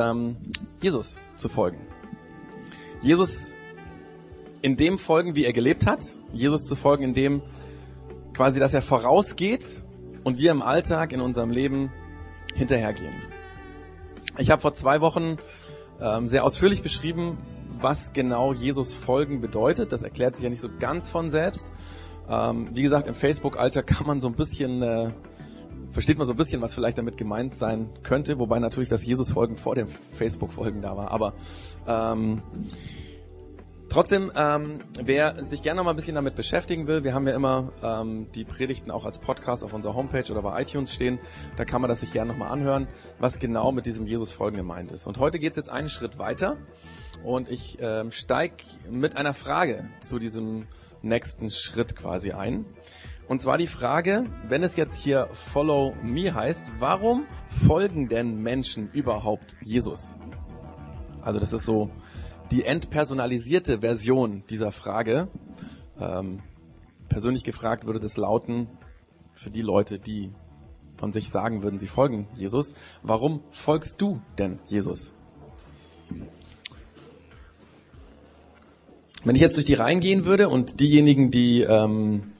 ähm, Jesus zu folgen. Jesus in dem folgen, wie er gelebt hat. Jesus zu folgen, in dem quasi, dass er vorausgeht und wir im Alltag, in unserem Leben hinterhergehen. Ich habe vor zwei Wochen ähm, sehr ausführlich beschrieben, was genau Jesus folgen bedeutet. Das erklärt sich ja nicht so ganz von selbst. Ähm, wie gesagt, im Facebook-Alter kann man so ein bisschen äh, versteht man so ein bisschen, was vielleicht damit gemeint sein könnte, wobei natürlich das Jesus-Folgen vor dem Facebook-Folgen da war. Aber ähm, trotzdem, ähm, wer sich gerne noch mal ein bisschen damit beschäftigen will, wir haben ja immer ähm, die Predigten auch als Podcast auf unserer Homepage oder bei iTunes stehen. Da kann man das sich gerne noch mal anhören, was genau mit diesem Jesus-Folgen gemeint ist. Und heute geht es jetzt einen Schritt weiter und ich ähm, steige mit einer Frage zu diesem nächsten Schritt quasi ein. Und zwar die Frage, wenn es jetzt hier Follow Me heißt, warum folgen denn Menschen überhaupt Jesus? Also das ist so die entpersonalisierte Version dieser Frage. Ähm, persönlich gefragt würde das lauten, für die Leute, die von sich sagen würden, sie folgen Jesus, warum folgst du denn Jesus? Wenn ich jetzt durch die Reihen gehen würde und diejenigen, die ähm,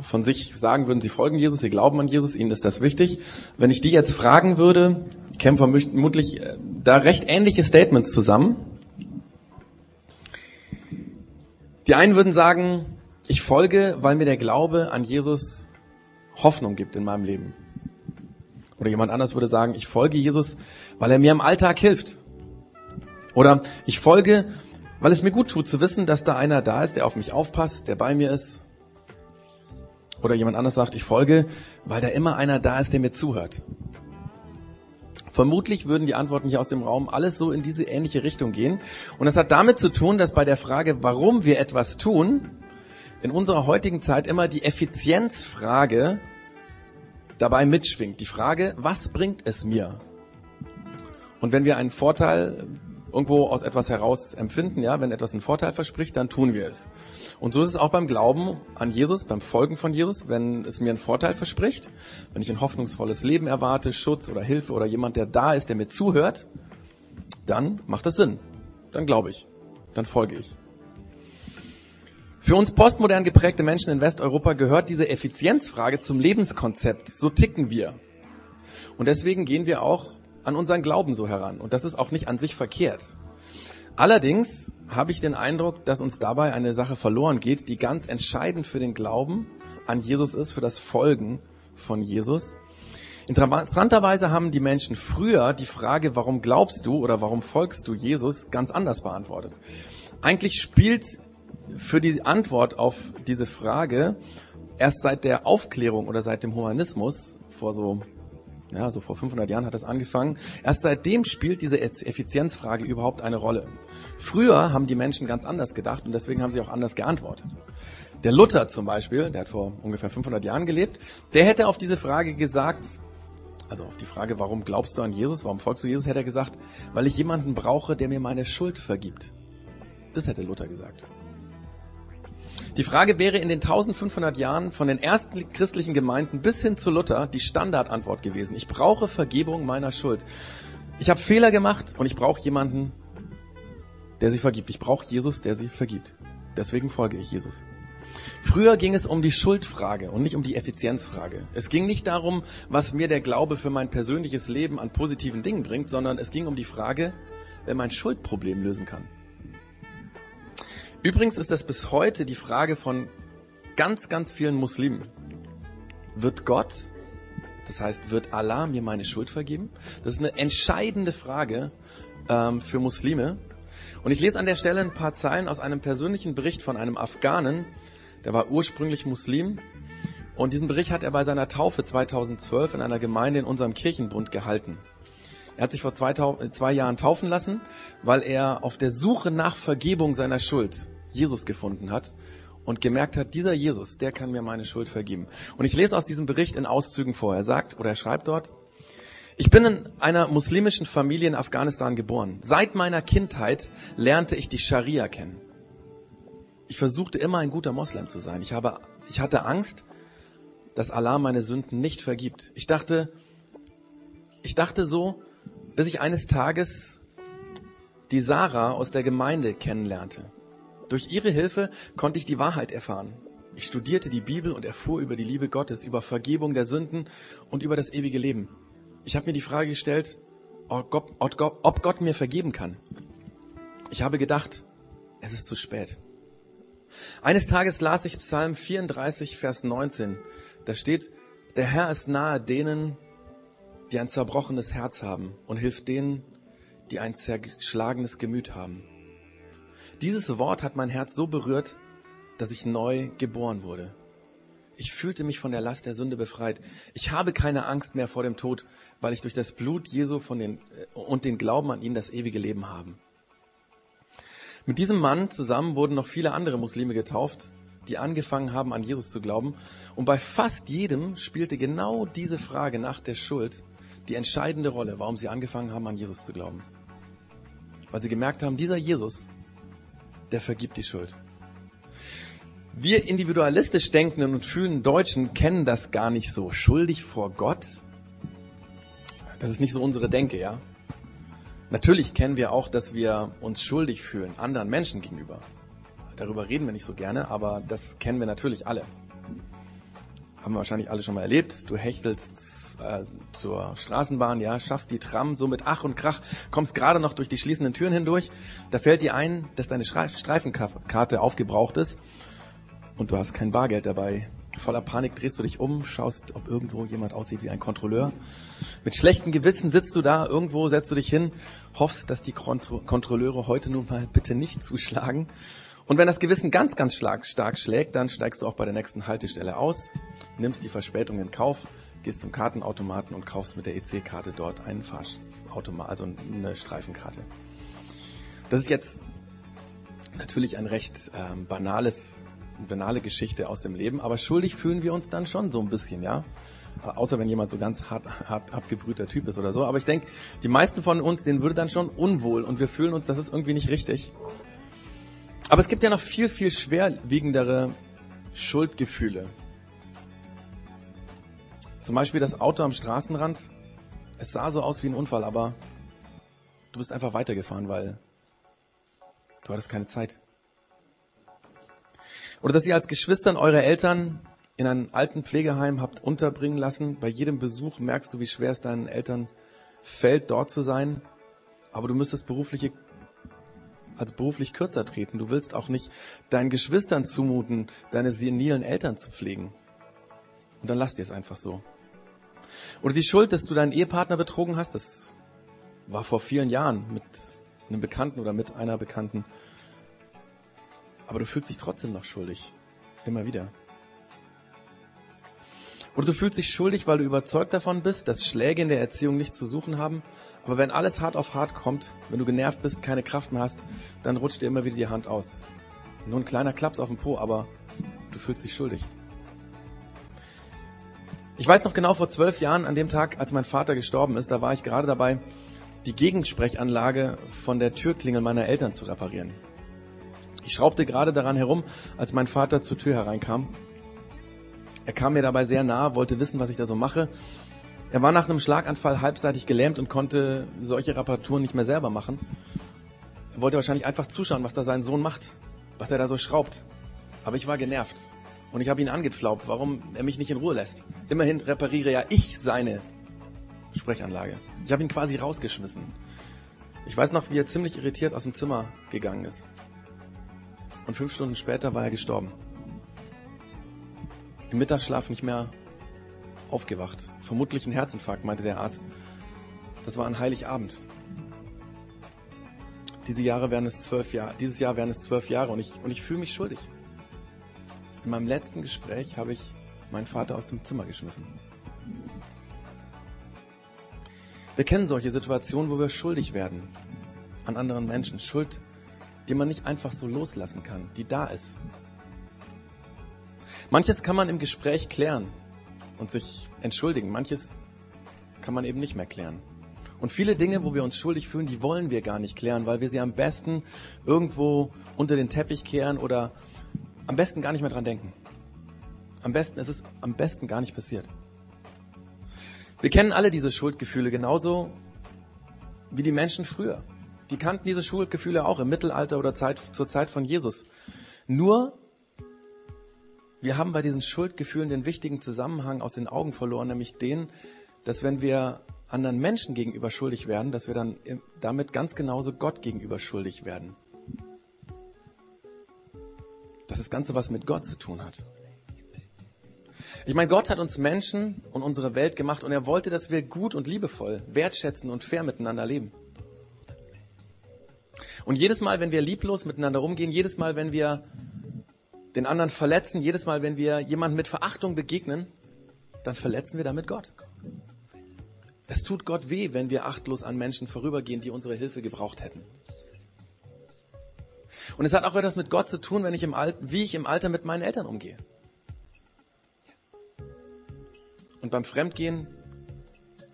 von sich sagen würden, sie folgen Jesus, sie glauben an Jesus, ihnen ist das wichtig. Wenn ich die jetzt fragen würde, kämen vermutlich äh, da recht ähnliche Statements zusammen. Die einen würden sagen, ich folge, weil mir der Glaube an Jesus Hoffnung gibt in meinem Leben. Oder jemand anders würde sagen, ich folge Jesus, weil er mir im Alltag hilft. Oder ich folge, weil es mir gut tut zu wissen, dass da einer da ist, der auf mich aufpasst, der bei mir ist, oder jemand anders sagt, ich folge, weil da immer einer da ist, der mir zuhört. Vermutlich würden die Antworten hier aus dem Raum alles so in diese ähnliche Richtung gehen. Und das hat damit zu tun, dass bei der Frage, warum wir etwas tun, in unserer heutigen Zeit immer die Effizienzfrage dabei mitschwingt. Die Frage, was bringt es mir? Und wenn wir einen Vorteil irgendwo aus etwas heraus empfinden, ja, wenn etwas einen Vorteil verspricht, dann tun wir es. Und so ist es auch beim Glauben an Jesus, beim Folgen von Jesus, wenn es mir einen Vorteil verspricht, wenn ich ein hoffnungsvolles Leben erwarte, Schutz oder Hilfe oder jemand, der da ist, der mir zuhört, dann macht das Sinn. Dann glaube ich. Dann folge ich. Für uns postmodern geprägte Menschen in Westeuropa gehört diese Effizienzfrage zum Lebenskonzept. So ticken wir. Und deswegen gehen wir auch an unseren Glauben so heran. Und das ist auch nicht an sich verkehrt. Allerdings habe ich den Eindruck, dass uns dabei eine Sache verloren geht, die ganz entscheidend für den Glauben an Jesus ist, für das Folgen von Jesus. Interessanterweise haben die Menschen früher die Frage, warum glaubst du oder warum folgst du Jesus, ganz anders beantwortet. Eigentlich spielt für die Antwort auf diese Frage erst seit der Aufklärung oder seit dem Humanismus vor so ja, so vor 500 Jahren hat das angefangen. Erst seitdem spielt diese Effizienzfrage überhaupt eine Rolle. Früher haben die Menschen ganz anders gedacht und deswegen haben sie auch anders geantwortet. Der Luther zum Beispiel, der hat vor ungefähr 500 Jahren gelebt, der hätte auf diese Frage gesagt, also auf die Frage, warum glaubst du an Jesus, warum folgst du Jesus, hätte er gesagt, weil ich jemanden brauche, der mir meine Schuld vergibt. Das hätte Luther gesagt. Die Frage wäre in den 1500 Jahren von den ersten christlichen Gemeinden bis hin zu Luther die Standardantwort gewesen. Ich brauche Vergebung meiner Schuld. Ich habe Fehler gemacht und ich brauche jemanden, der sie vergibt. Ich brauche Jesus, der sie vergibt. Deswegen folge ich Jesus. Früher ging es um die Schuldfrage und nicht um die Effizienzfrage. Es ging nicht darum, was mir der Glaube für mein persönliches Leben an positiven Dingen bringt, sondern es ging um die Frage, wer mein Schuldproblem lösen kann. Übrigens ist das bis heute die Frage von ganz, ganz vielen Muslimen. Wird Gott, das heißt, wird Allah mir meine Schuld vergeben? Das ist eine entscheidende Frage ähm, für Muslime. Und ich lese an der Stelle ein paar Zeilen aus einem persönlichen Bericht von einem Afghanen, der war ursprünglich Muslim. Und diesen Bericht hat er bei seiner Taufe 2012 in einer Gemeinde in unserem Kirchenbund gehalten. Er hat sich vor zwei, zwei Jahren taufen lassen, weil er auf der Suche nach Vergebung seiner Schuld Jesus gefunden hat und gemerkt hat, dieser Jesus, der kann mir meine Schuld vergeben. Und ich lese aus diesem Bericht in Auszügen vor. Er sagt oder er schreibt dort, ich bin in einer muslimischen Familie in Afghanistan geboren. Seit meiner Kindheit lernte ich die Scharia kennen. Ich versuchte immer ein guter Moslem zu sein. Ich, habe, ich hatte Angst, dass Allah meine Sünden nicht vergibt. Ich dachte, ich dachte so, bis ich eines Tages die Sarah aus der Gemeinde kennenlernte. Durch ihre Hilfe konnte ich die Wahrheit erfahren. Ich studierte die Bibel und erfuhr über die Liebe Gottes, über Vergebung der Sünden und über das ewige Leben. Ich habe mir die Frage gestellt, ob Gott, ob Gott mir vergeben kann. Ich habe gedacht, es ist zu spät. Eines Tages las ich Psalm 34, Vers 19. Da steht, der Herr ist nahe denen, die ein zerbrochenes Herz haben und hilft denen, die ein zerschlagenes Gemüt haben. Dieses Wort hat mein Herz so berührt, dass ich neu geboren wurde. Ich fühlte mich von der Last der Sünde befreit. Ich habe keine Angst mehr vor dem Tod, weil ich durch das Blut Jesu von den, und den Glauben an ihn das ewige Leben habe. Mit diesem Mann zusammen wurden noch viele andere Muslime getauft, die angefangen haben, an Jesus zu glauben. Und bei fast jedem spielte genau diese Frage nach der Schuld die entscheidende Rolle, warum sie angefangen haben, an Jesus zu glauben. Weil sie gemerkt haben, dieser Jesus, der vergibt die Schuld. Wir individualistisch denkenden und fühlenden Deutschen kennen das gar nicht so. Schuldig vor Gott? Das ist nicht so unsere Denke, ja? Natürlich kennen wir auch, dass wir uns schuldig fühlen anderen Menschen gegenüber. Darüber reden wir nicht so gerne, aber das kennen wir natürlich alle. Haben wir wahrscheinlich alle schon mal erlebt. Du hechtelst äh, zur Straßenbahn, ja, schaffst die Tram so mit Ach und Krach, kommst gerade noch durch die schließenden Türen hindurch. Da fällt dir ein, dass deine Streifenkarte aufgebraucht ist und du hast kein Bargeld dabei. Voller Panik drehst du dich um, schaust, ob irgendwo jemand aussieht wie ein Kontrolleur. Mit schlechtem Gewissen sitzt du da, irgendwo setzt du dich hin, hoffst, dass die Kontrolleure heute nun mal bitte nicht zuschlagen. Und wenn das Gewissen ganz, ganz stark, schlägt, dann steigst du auch bei der nächsten Haltestelle aus, nimmst die Verspätung in Kauf, gehst zum Kartenautomaten und kaufst mit der EC-Karte dort einen Fahrautomat, also eine Streifenkarte. Das ist jetzt natürlich ein recht ähm, banales banale Geschichte aus dem Leben, aber schuldig fühlen wir uns dann schon so ein bisschen, ja. Außer wenn jemand so ganz hart, hart abgebrühter Typ ist oder so. Aber ich denke, die meisten von uns, denen würde dann schon unwohl und wir fühlen uns, das ist irgendwie nicht richtig. Aber es gibt ja noch viel, viel schwerwiegendere Schuldgefühle. Zum Beispiel das Auto am Straßenrand. Es sah so aus wie ein Unfall, aber du bist einfach weitergefahren, weil du hattest keine Zeit. Oder dass ihr als Geschwistern eure Eltern in einem alten Pflegeheim habt unterbringen lassen. Bei jedem Besuch merkst du, wie schwer es deinen Eltern fällt, dort zu sein. Aber du müsstest berufliche, also beruflich kürzer treten. Du willst auch nicht deinen Geschwistern zumuten, deine senilen Eltern zu pflegen. Und dann lass dir es einfach so. Oder die Schuld, dass du deinen Ehepartner betrogen hast, das war vor vielen Jahren mit einem Bekannten oder mit einer Bekannten. Aber du fühlst dich trotzdem noch schuldig. Immer wieder. Oder du fühlst dich schuldig, weil du überzeugt davon bist, dass Schläge in der Erziehung nichts zu suchen haben. Aber wenn alles hart auf hart kommt, wenn du genervt bist, keine Kraft mehr hast, dann rutscht dir immer wieder die Hand aus. Nur ein kleiner Klaps auf dem Po, aber du fühlst dich schuldig. Ich weiß noch genau vor zwölf Jahren, an dem Tag, als mein Vater gestorben ist, da war ich gerade dabei, die Gegensprechanlage von der Türklingel meiner Eltern zu reparieren. Ich schraubte gerade daran herum, als mein Vater zur Tür hereinkam. Er kam mir dabei sehr nah, wollte wissen, was ich da so mache. Er war nach einem Schlaganfall halbseitig gelähmt und konnte solche Reparaturen nicht mehr selber machen. Er wollte wahrscheinlich einfach zuschauen, was da sein Sohn macht, was er da so schraubt. Aber ich war genervt und ich habe ihn angepflaubt, warum er mich nicht in Ruhe lässt. Immerhin repariere ja ich seine Sprechanlage. Ich habe ihn quasi rausgeschmissen. Ich weiß noch, wie er ziemlich irritiert aus dem Zimmer gegangen ist und fünf Stunden später war er gestorben. Im Mittagsschlaf nicht mehr aufgewacht. Vermutlich ein Herzinfarkt, meinte der Arzt. Das war ein Heiligabend. Diese Jahre werden es zwölf Jahre, dieses Jahr werden es zwölf Jahre und ich, und ich fühle mich schuldig. In meinem letzten Gespräch habe ich meinen Vater aus dem Zimmer geschmissen. Wir kennen solche Situationen, wo wir schuldig werden an anderen Menschen. Schuld die man nicht einfach so loslassen kann, die da ist. Manches kann man im Gespräch klären und sich entschuldigen. Manches kann man eben nicht mehr klären. Und viele Dinge, wo wir uns schuldig fühlen, die wollen wir gar nicht klären, weil wir sie am besten irgendwo unter den Teppich kehren oder am besten gar nicht mehr dran denken. Am besten ist es am besten gar nicht passiert. Wir kennen alle diese Schuldgefühle genauso wie die Menschen früher. Die kannten diese Schuldgefühle auch im Mittelalter oder Zeit, zur Zeit von Jesus. Nur, wir haben bei diesen Schuldgefühlen den wichtigen Zusammenhang aus den Augen verloren, nämlich den, dass wenn wir anderen Menschen gegenüber schuldig werden, dass wir dann damit ganz genauso Gott gegenüber schuldig werden. Dass das Ganze was mit Gott zu tun hat. Ich meine, Gott hat uns Menschen und unsere Welt gemacht und er wollte, dass wir gut und liebevoll, wertschätzen und fair miteinander leben. Und jedes Mal, wenn wir lieblos miteinander umgehen, jedes Mal, wenn wir den anderen verletzen, jedes Mal, wenn wir jemandem mit Verachtung begegnen, dann verletzen wir damit Gott. Es tut Gott weh, wenn wir achtlos an Menschen vorübergehen, die unsere Hilfe gebraucht hätten. Und es hat auch etwas mit Gott zu tun, wenn ich im Alter, wie ich im Alter mit meinen Eltern umgehe. Und beim Fremdgehen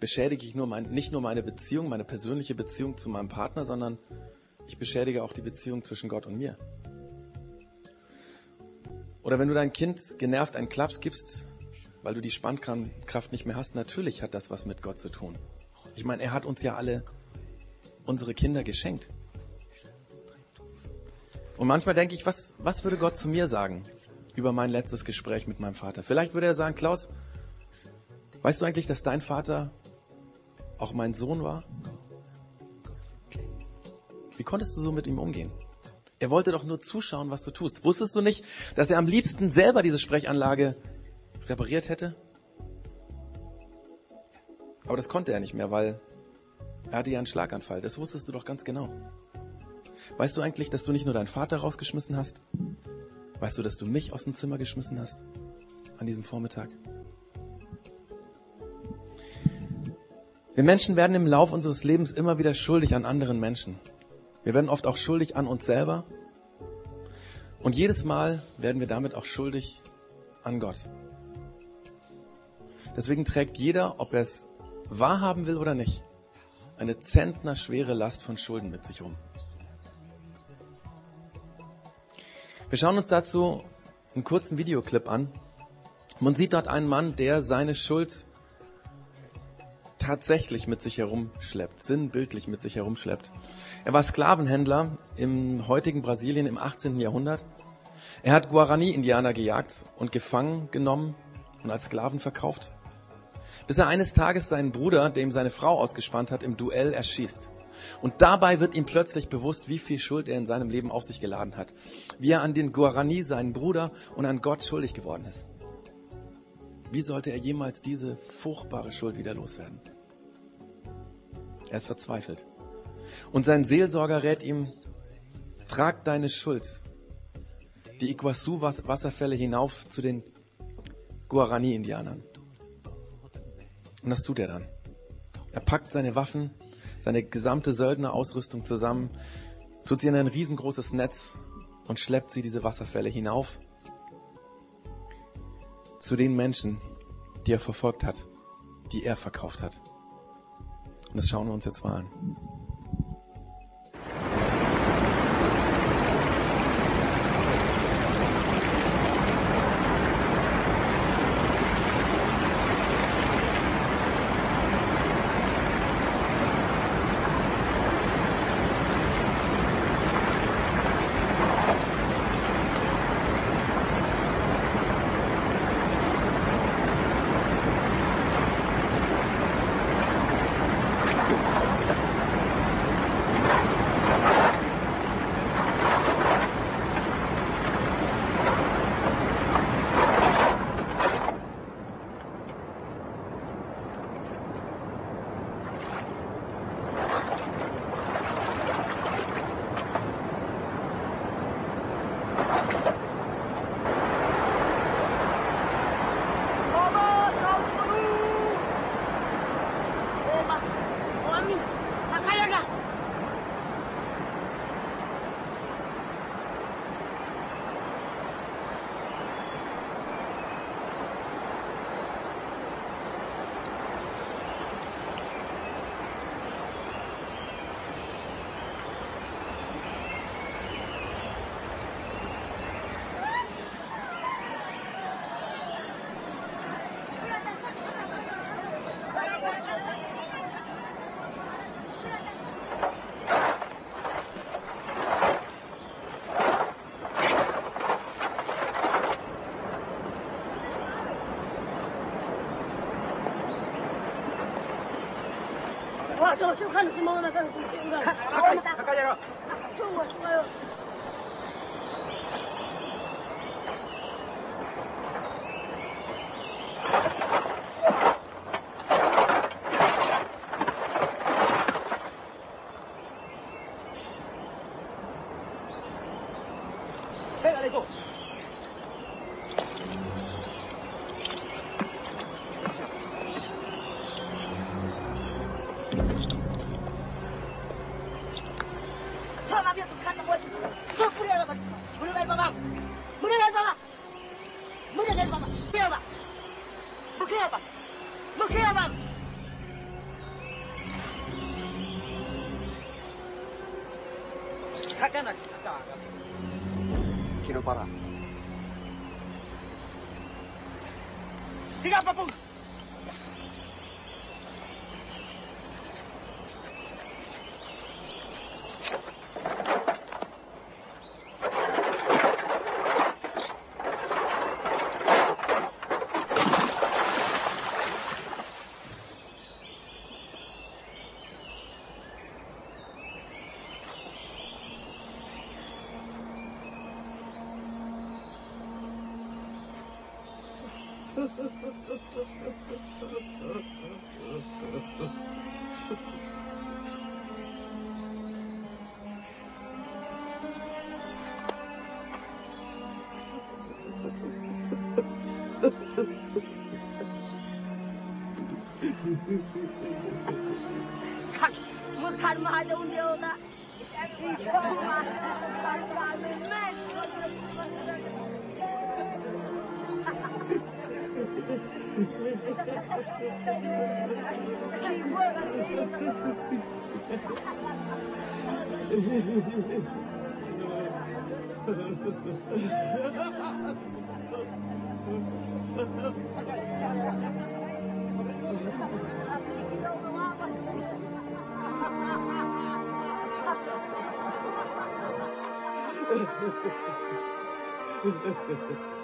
beschädige ich nur mein, nicht nur meine Beziehung, meine persönliche Beziehung zu meinem Partner, sondern ich beschädige auch die Beziehung zwischen Gott und mir. Oder wenn du dein Kind genervt einen Klaps gibst, weil du die Spannkraft nicht mehr hast, natürlich hat das was mit Gott zu tun. Ich meine, er hat uns ja alle unsere Kinder geschenkt. Und manchmal denke ich, was, was würde Gott zu mir sagen über mein letztes Gespräch mit meinem Vater? Vielleicht würde er sagen, Klaus, weißt du eigentlich, dass dein Vater auch mein Sohn war? Wie konntest du so mit ihm umgehen? Er wollte doch nur zuschauen, was du tust. Wusstest du nicht, dass er am liebsten selber diese Sprechanlage repariert hätte? Aber das konnte er nicht mehr, weil er hatte ja einen Schlaganfall. Das wusstest du doch ganz genau. Weißt du eigentlich, dass du nicht nur deinen Vater rausgeschmissen hast? Weißt du, dass du mich aus dem Zimmer geschmissen hast? An diesem Vormittag? Wir Menschen werden im Lauf unseres Lebens immer wieder schuldig an anderen Menschen. Wir werden oft auch schuldig an uns selber. Und jedes Mal werden wir damit auch schuldig an Gott. Deswegen trägt jeder, ob er es wahrhaben will oder nicht, eine zentnerschwere Last von Schulden mit sich um. Wir schauen uns dazu einen kurzen Videoclip an. Man sieht dort einen Mann, der seine Schuld tatsächlich mit sich herumschleppt, sinnbildlich mit sich herumschleppt. Er war Sklavenhändler im heutigen Brasilien im 18. Jahrhundert. Er hat Guarani-Indianer gejagt und gefangen genommen und als Sklaven verkauft. Bis er eines Tages seinen Bruder, der ihm seine Frau ausgespannt hat, im Duell erschießt. Und dabei wird ihm plötzlich bewusst, wie viel Schuld er in seinem Leben auf sich geladen hat. Wie er an den Guarani, seinen Bruder und an Gott schuldig geworden ist. Wie sollte er jemals diese furchtbare Schuld wieder loswerden? Er ist verzweifelt. Und sein Seelsorger rät ihm, trag deine Schuld, die Iguazu-Wasserfälle hinauf zu den Guarani-Indianern. Und das tut er dann. Er packt seine Waffen, seine gesamte Söldnerausrüstung zusammen, tut sie in ein riesengroßes Netz und schleppt sie diese Wasserfälle hinauf zu den Menschen, die er verfolgt hat, die er verkauft hat. Und das schauen wir uns jetzt mal an. 走去看 Ha ha ha.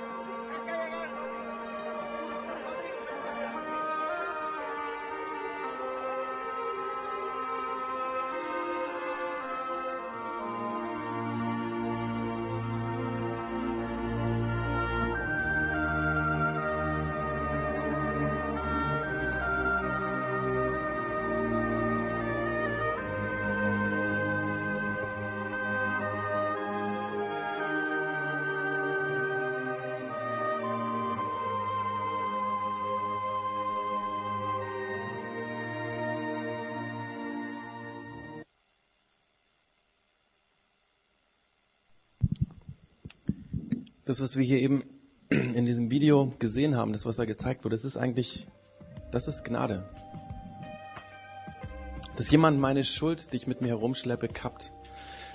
Das, was wir hier eben in diesem Video gesehen haben, das, was da gezeigt wurde, das ist eigentlich, das ist Gnade. Dass jemand meine Schuld, die ich mit mir herumschleppe, kappt.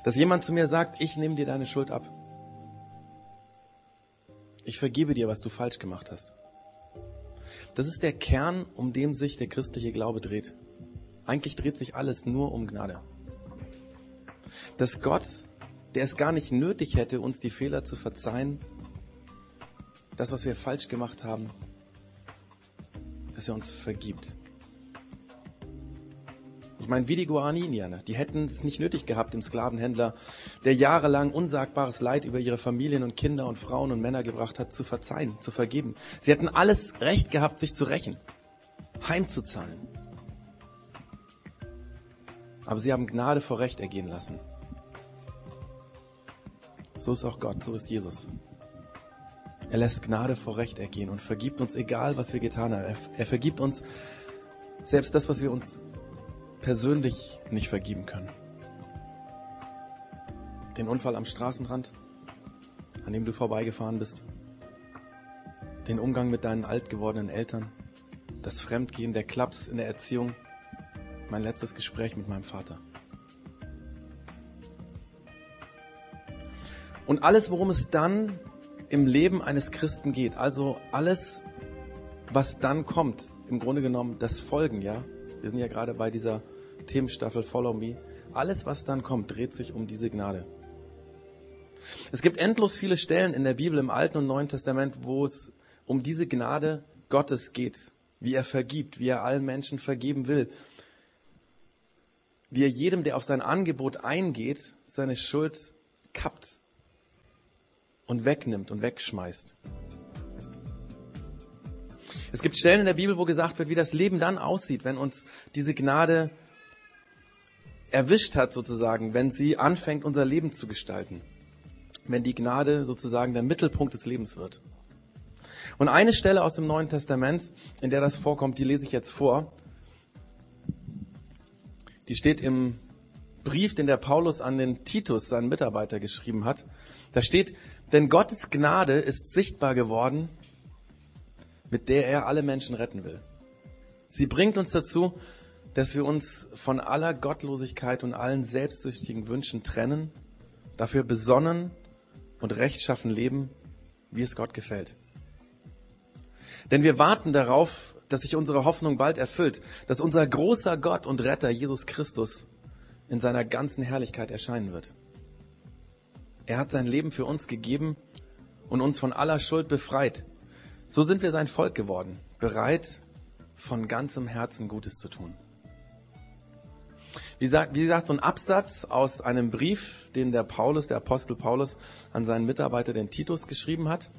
Dass jemand zu mir sagt, ich nehme dir deine Schuld ab. Ich vergebe dir, was du falsch gemacht hast. Das ist der Kern, um den sich der christliche Glaube dreht. Eigentlich dreht sich alles nur um Gnade. Dass Gott, der es gar nicht nötig hätte, uns die Fehler zu verzeihen, das, was wir falsch gemacht haben, dass er uns vergibt. Ich meine, wie die Guaranier, die hätten es nicht nötig gehabt, dem Sklavenhändler, der jahrelang unsagbares Leid über ihre Familien und Kinder und Frauen und Männer gebracht hat, zu verzeihen, zu vergeben. Sie hätten alles Recht gehabt, sich zu rächen, heimzuzahlen. Aber sie haben Gnade vor Recht ergehen lassen. So ist auch Gott, so ist Jesus. Er lässt Gnade vor Recht ergehen und vergibt uns, egal was wir getan haben. Er, er vergibt uns selbst das, was wir uns persönlich nicht vergeben können. Den Unfall am Straßenrand, an dem du vorbeigefahren bist. Den Umgang mit deinen alt gewordenen Eltern. Das Fremdgehen, der Klaps in der Erziehung. Mein letztes Gespräch mit meinem Vater. Und alles, worum es dann im Leben eines Christen geht, also alles, was dann kommt, im Grunde genommen das Folgen, ja. Wir sind ja gerade bei dieser Themenstaffel Follow Me. Alles, was dann kommt, dreht sich um diese Gnade. Es gibt endlos viele Stellen in der Bibel im Alten und Neuen Testament, wo es um diese Gnade Gottes geht, wie er vergibt, wie er allen Menschen vergeben will. wie er jedem, der auf sein Angebot eingeht, seine Schuld kappt und wegnimmt und wegschmeißt. Es gibt Stellen in der Bibel, wo gesagt wird, wie das Leben dann aussieht, wenn uns diese Gnade erwischt hat sozusagen, wenn sie anfängt, unser Leben zu gestalten. Wenn die Gnade sozusagen der Mittelpunkt des Lebens wird. Und eine Stelle aus dem Neuen Testament, in der das vorkommt, die lese ich jetzt vor. Die steht im Brief, den der Paulus an den Titus, seinen Mitarbeiter, geschrieben hat. Da steht, denn Gottes Gnade ist sichtbar geworden, mit der er alle Menschen retten will. Sie bringt uns dazu, dass wir uns von aller Gottlosigkeit und allen selbstsüchtigen Wünschen trennen, dafür besonnen und rechtschaffen leben, wie es Gott gefällt. Denn wir warten darauf, dass sich unsere Hoffnung bald erfüllt, dass unser großer Gott und Retter Jesus Christus in seiner ganzen Herrlichkeit erscheinen wird. Er hat sein Leben für uns gegeben und uns von aller Schuld befreit. So sind wir sein Volk geworden, bereit, von ganzem Herzen Gutes zu tun. Wie gesagt, wie gesagt, so ein Absatz aus einem Brief, den der Paulus, der Apostel Paulus, an seinen Mitarbeiter, den Titus, geschrieben hat.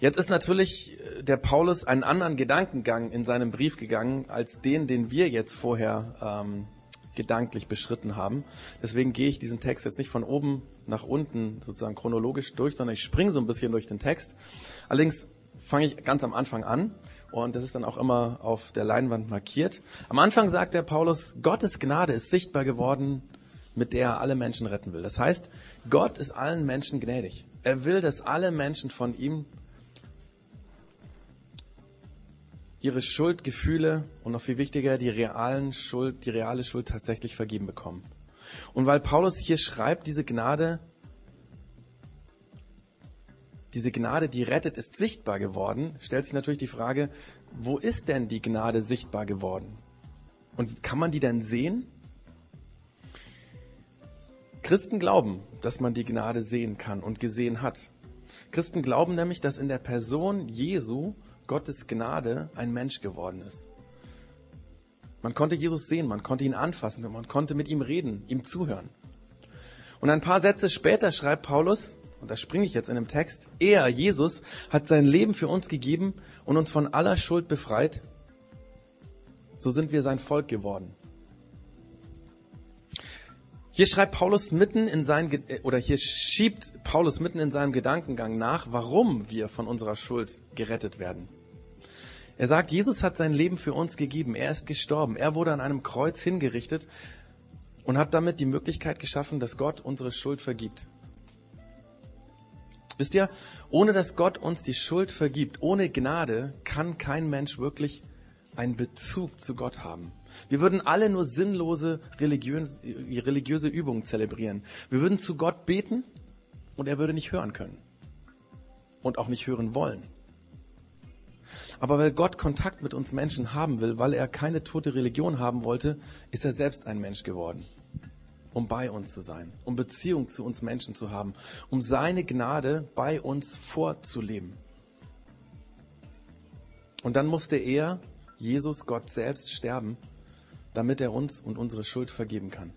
Jetzt ist natürlich äh, der Paulus einen anderen Gedankengang in seinem Brief gegangen, als den, den wir jetzt vorher ähm, gedanklich beschritten haben. Deswegen gehe ich diesen Text jetzt nicht von oben nach unten sozusagen chronologisch durch, sondern ich springe so ein bisschen durch den Text. Allerdings fange ich ganz am Anfang an und das ist dann auch immer auf der Leinwand markiert. Am Anfang sagt der Paulus, Gottes Gnade ist sichtbar geworden, mit der er alle Menschen retten will. Das heißt, Gott ist allen Menschen gnädig. Er will, dass alle Menschen von ihm ihre Schuldgefühle und noch viel wichtiger, die realen Schuld, die reale Schuld tatsächlich vergeben bekommen. Und weil Paulus hier schreibt, diese Gnade, diese Gnade, die rettet, ist sichtbar geworden, stellt sich natürlich die Frage, wo ist denn die Gnade sichtbar geworden? Und kann man die denn sehen? Christen glauben, dass man die Gnade sehen kann und gesehen hat. Christen glauben nämlich, dass in der Person Jesu Gottes Gnade ein Mensch geworden ist. Man konnte Jesus sehen, man konnte ihn anfassen und man konnte mit ihm reden, ihm zuhören. Und ein paar Sätze später schreibt Paulus, und da springe ich jetzt in dem Text, er, Jesus, hat sein Leben für uns gegeben und uns von aller Schuld befreit. So sind wir sein Volk geworden. Hier schreibt Paulus mitten in seinen, oder hier schiebt Paulus mitten in seinem Gedankengang nach, warum wir von unserer Schuld gerettet werden. Er sagt, Jesus hat sein Leben für uns gegeben. Er ist gestorben. Er wurde an einem Kreuz hingerichtet und hat damit die Möglichkeit geschaffen, dass Gott unsere Schuld vergibt. Wisst ihr, ohne dass Gott uns die Schuld vergibt, ohne Gnade, kann kein Mensch wirklich einen Bezug zu Gott haben. Wir würden alle nur sinnlose religiöse, Übungen zelebrieren. Wir würden zu Gott beten und er würde nicht hören können. Und auch nicht hören wollen. Aber weil Gott Kontakt mit uns Menschen haben will, weil er keine tote Religion haben wollte, ist er selbst ein Mensch geworden, um bei uns zu sein, um Beziehung zu uns Menschen zu haben, um seine Gnade bei uns vorzuleben. Und dann musste er, Jesus, Gott selbst, sterben, damit er uns und unsere Schuld vergeben kann.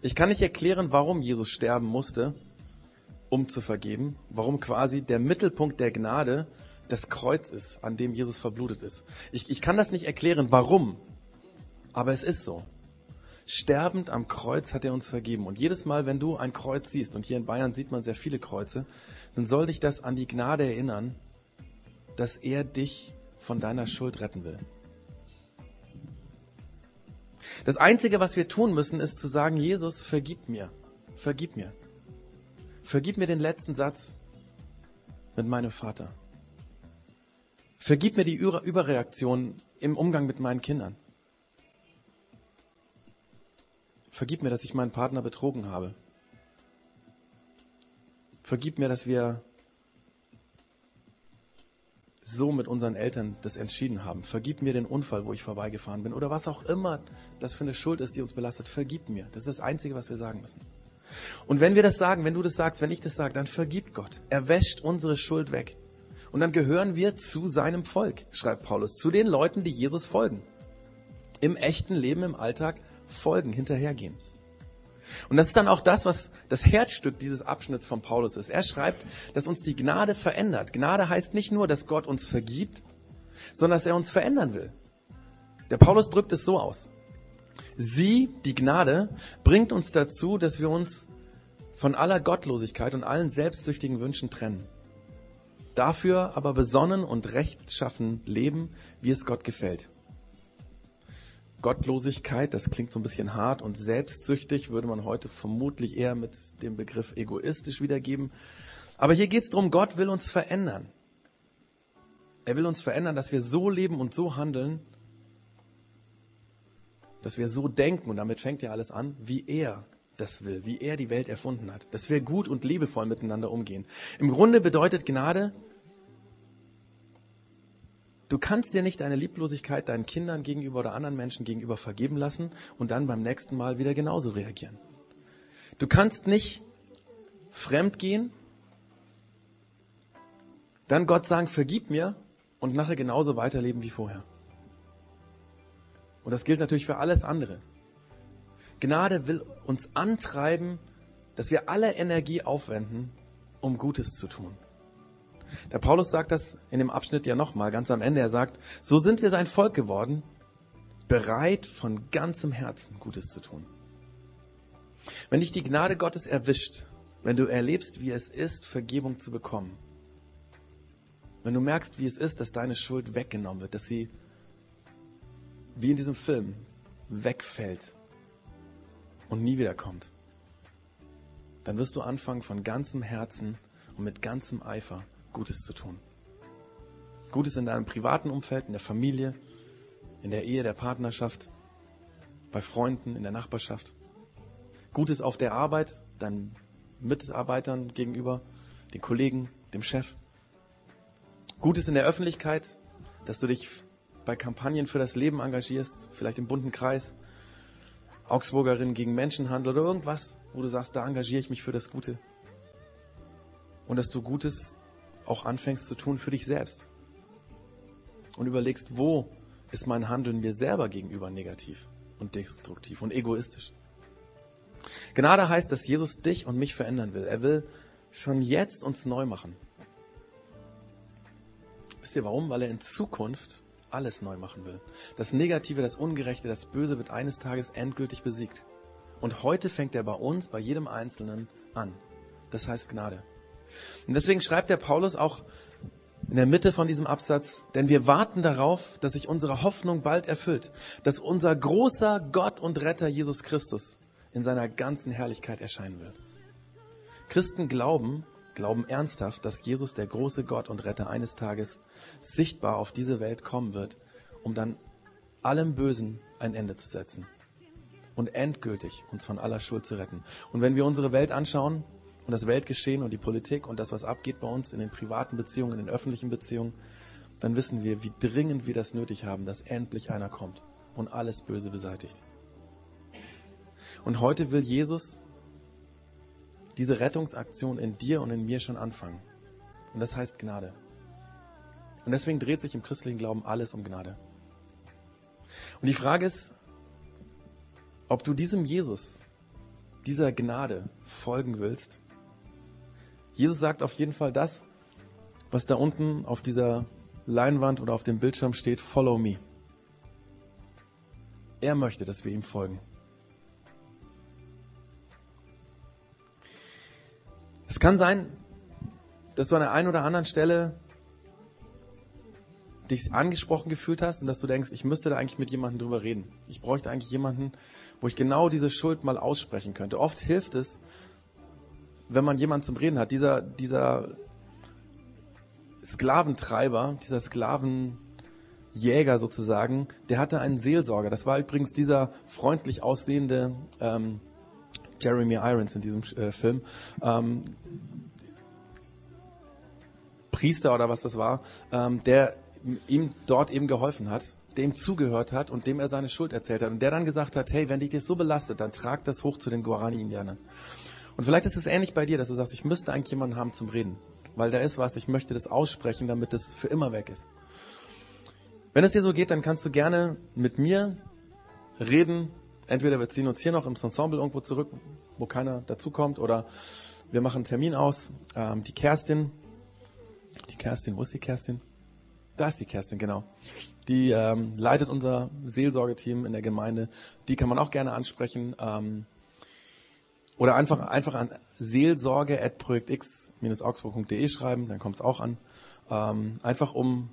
Ich kann nicht erklären, warum Jesus sterben musste, um zu vergeben, warum quasi der Mittelpunkt der Gnade das Kreuz ist, an dem Jesus verblutet ist. Ich, ich kann das nicht erklären, warum, aber es ist so. Sterbend am Kreuz hat er uns vergeben. Und jedes Mal, wenn du ein Kreuz siehst, und hier in Bayern sieht man sehr viele Kreuze, dann soll dich das an die Gnade erinnern, dass er dich von deiner Schuld retten will. Das Einzige, was wir tun müssen, ist zu sagen, Jesus, vergib mir, vergib mir. Vergib mir den letzten Satz mit meinem Vater. Vergib mir die Überreaktion im Umgang mit meinen Kindern. Vergib mir, dass ich meinen Partner betrogen habe. Vergib mir, dass wir so mit unseren Eltern das entschieden haben. Vergib mir den Unfall, wo ich vorbeigefahren bin oder was auch immer das für eine Schuld ist, die uns belastet. Vergib mir. Das ist das Einzige, was wir sagen müssen. Und wenn wir das sagen, wenn du das sagst, wenn ich das sage, dann vergibt Gott. Er wäscht unsere Schuld weg. Und dann gehören wir zu seinem Volk, schreibt Paulus, zu den Leuten, die Jesus folgen. Im echten Leben, im Alltag folgen, hinterhergehen. Und das ist dann auch das, was das Herzstück dieses Abschnitts von Paulus ist. Er schreibt, dass uns die Gnade verändert. Gnade heißt nicht nur, dass Gott uns vergibt, sondern dass er uns verändern will. Der Paulus drückt es so aus. Sie, die Gnade, bringt uns dazu, dass wir uns von aller Gottlosigkeit und allen selbstsüchtigen Wünschen trennen. Dafür aber besonnen und rechtschaffen leben, wie es Gott gefällt. Gottlosigkeit, das klingt so ein bisschen hart und selbstsüchtig, würde man heute vermutlich eher mit dem Begriff egoistisch wiedergeben. Aber hier geht es darum, Gott will uns verändern. Er will uns verändern, dass wir so leben und so handeln, dass wir so denken, und damit fängt ja alles an, wie er das will, wie er die Welt erfunden hat, dass wir gut und liebevoll miteinander umgehen. Im Grunde bedeutet Gnade, du kannst dir nicht deine Lieblosigkeit deinen Kindern gegenüber oder anderen Menschen gegenüber vergeben lassen und dann beim nächsten Mal wieder genauso reagieren. Du kannst nicht fremd gehen, dann Gott sagen, vergib mir und nachher genauso weiterleben wie vorher. Und das gilt natürlich für alles andere. Gnade will uns antreiben, dass wir alle Energie aufwenden, um Gutes zu tun. Der Paulus sagt das in dem Abschnitt ja nochmal, ganz am Ende. Er sagt, so sind wir sein Volk geworden, bereit von ganzem Herzen Gutes zu tun. Wenn dich die Gnade Gottes erwischt, wenn du erlebst, wie es ist, Vergebung zu bekommen, wenn du merkst, wie es ist, dass deine Schuld weggenommen wird, dass sie wie in diesem Film, wegfällt und nie wiederkommt, dann wirst du anfangen, von ganzem Herzen und mit ganzem Eifer Gutes zu tun. Gutes in deinem privaten Umfeld, in der Familie, in der Ehe, der Partnerschaft, bei Freunden, in der Nachbarschaft. Gutes auf der Arbeit, deinen Mitarbeitern gegenüber, den Kollegen, dem Chef. Gutes in der Öffentlichkeit, dass du dich bei Kampagnen für das Leben engagierst, vielleicht im bunten Kreis, Augsburgerin gegen Menschenhandel oder irgendwas, wo du sagst, da engagiere ich mich für das Gute. Und dass du Gutes auch anfängst zu tun für dich selbst. Und überlegst, wo ist mein Handeln mir selber gegenüber negativ und destruktiv und egoistisch. Gnade heißt, dass Jesus dich und mich verändern will. Er will schon jetzt uns neu machen. Wisst ihr warum? Weil er in Zukunft alles neu machen will. Das Negative, das Ungerechte, das Böse wird eines Tages endgültig besiegt. Und heute fängt er bei uns, bei jedem Einzelnen an. Das heißt Gnade. Und deswegen schreibt der Paulus auch in der Mitte von diesem Absatz, denn wir warten darauf, dass sich unsere Hoffnung bald erfüllt, dass unser großer Gott und Retter Jesus Christus in seiner ganzen Herrlichkeit erscheinen wird. Christen glauben, glauben ernsthaft, dass Jesus, der große Gott und Retter, eines Tages sichtbar auf diese Welt kommen wird, um dann allem Bösen ein Ende zu setzen und endgültig uns von aller Schuld zu retten. Und wenn wir unsere Welt anschauen und das Weltgeschehen und die Politik und das, was abgeht bei uns in den privaten Beziehungen, in den öffentlichen Beziehungen, dann wissen wir, wie dringend wir das nötig haben, dass endlich einer kommt und alles Böse beseitigt. Und heute will Jesus diese Rettungsaktion in dir und in mir schon anfangen. Und das heißt Gnade. Und deswegen dreht sich im christlichen Glauben alles um Gnade. Und die Frage ist, ob du diesem Jesus, dieser Gnade folgen willst. Jesus sagt auf jeden Fall das, was da unten auf dieser Leinwand oder auf dem Bildschirm steht, Follow me. Er möchte, dass wir ihm folgen. Es kann sein, dass du an der einen oder anderen Stelle dich angesprochen gefühlt hast und dass du denkst, ich müsste da eigentlich mit jemandem drüber reden. Ich bräuchte eigentlich jemanden, wo ich genau diese Schuld mal aussprechen könnte. Oft hilft es, wenn man jemanden zum Reden hat. Dieser, dieser Sklaventreiber, dieser Sklavenjäger sozusagen, der hatte einen Seelsorger. Das war übrigens dieser freundlich aussehende ähm, Jeremy Irons in diesem äh, Film. Ähm, Priester oder was das war, ähm, der ihm dort eben geholfen hat, dem zugehört hat und dem er seine Schuld erzählt hat. Und der dann gesagt hat, hey, wenn dich das so belastet, dann trag das hoch zu den Guarani-Indianern. Und vielleicht ist es ähnlich bei dir, dass du sagst, ich müsste eigentlich jemanden haben zum Reden. Weil da ist was, ich möchte das aussprechen, damit das für immer weg ist. Wenn es dir so geht, dann kannst du gerne mit mir reden entweder wir ziehen uns hier noch ins Ensemble irgendwo zurück, wo keiner dazukommt, oder wir machen einen Termin aus. Ähm, die Kerstin, die Kerstin, wo ist die Kerstin? Da ist die Kerstin, genau. Die ähm, leitet unser Seelsorgeteam in der Gemeinde. Die kann man auch gerne ansprechen. Ähm, oder einfach, einfach an seelsorge.projektx-augsburg.de schreiben, dann kommt es auch an. Ähm, einfach um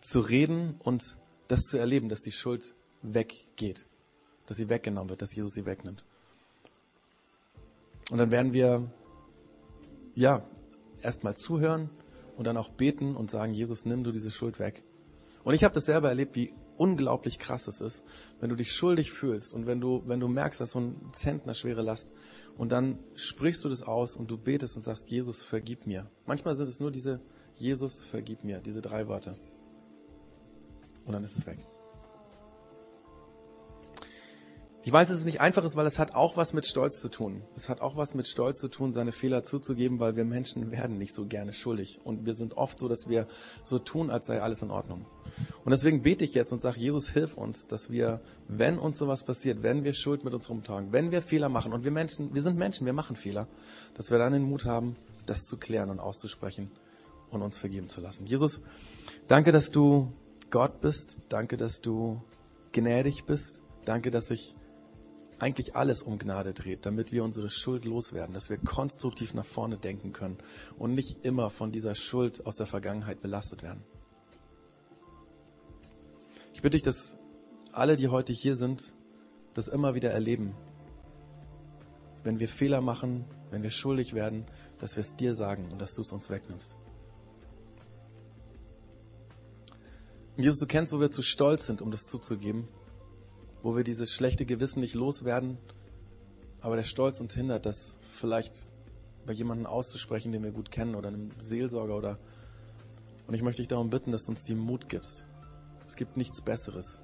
zu reden und das zu erleben, dass die Schuld weggeht, dass sie weggenommen wird, dass Jesus sie wegnimmt. Und dann werden wir, ja, erstmal zuhören und dann auch beten und sagen, Jesus, nimm du diese Schuld weg. Und ich habe das selber erlebt, wie unglaublich krass es ist, wenn du dich schuldig fühlst und wenn du, wenn du merkst, dass so ein Zentner schwere Last und dann sprichst du das aus und du betest und sagst, Jesus, vergib mir. Manchmal sind es nur diese, Jesus, vergib mir, diese drei Worte. Und dann ist es weg. Ich weiß, dass es nicht einfach ist, weil es hat auch was mit Stolz zu tun. Es hat auch was mit Stolz zu tun, seine Fehler zuzugeben, weil wir Menschen werden nicht so gerne schuldig. Und wir sind oft so, dass wir so tun, als sei alles in Ordnung. Und deswegen bete ich jetzt und sage, Jesus, hilf uns, dass wir, wenn uns sowas passiert, wenn wir Schuld mit uns rumtragen, wenn wir Fehler machen, und wir Menschen, wir sind Menschen, wir machen Fehler, dass wir dann den Mut haben, das zu klären und auszusprechen und uns vergeben zu lassen. Jesus, danke, dass du Gott bist. Danke, dass du gnädig bist. Danke, dass ich eigentlich alles um Gnade dreht, damit wir unsere Schuld loswerden, dass wir konstruktiv nach vorne denken können und nicht immer von dieser Schuld aus der Vergangenheit belastet werden. Ich bitte dich, dass alle, die heute hier sind, das immer wieder erleben. Wenn wir Fehler machen, wenn wir schuldig werden, dass wir es dir sagen und dass du es uns wegnimmst. Und Jesus, du kennst, wo wir zu stolz sind, um das zuzugeben wo wir dieses schlechte Gewissen nicht loswerden, aber der Stolz uns hindert, das vielleicht bei jemandem auszusprechen, den wir gut kennen oder einem Seelsorger oder und ich möchte dich darum bitten, dass du uns die Mut gibst. Es gibt nichts Besseres,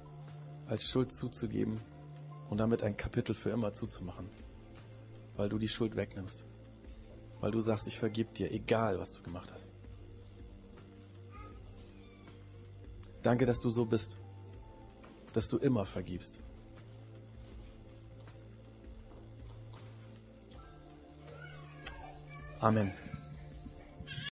als Schuld zuzugeben und damit ein Kapitel für immer zuzumachen, weil du die Schuld wegnimmst, weil du sagst, ich vergib dir, egal was du gemacht hast. Danke, dass du so bist, dass du immer vergibst. Amen.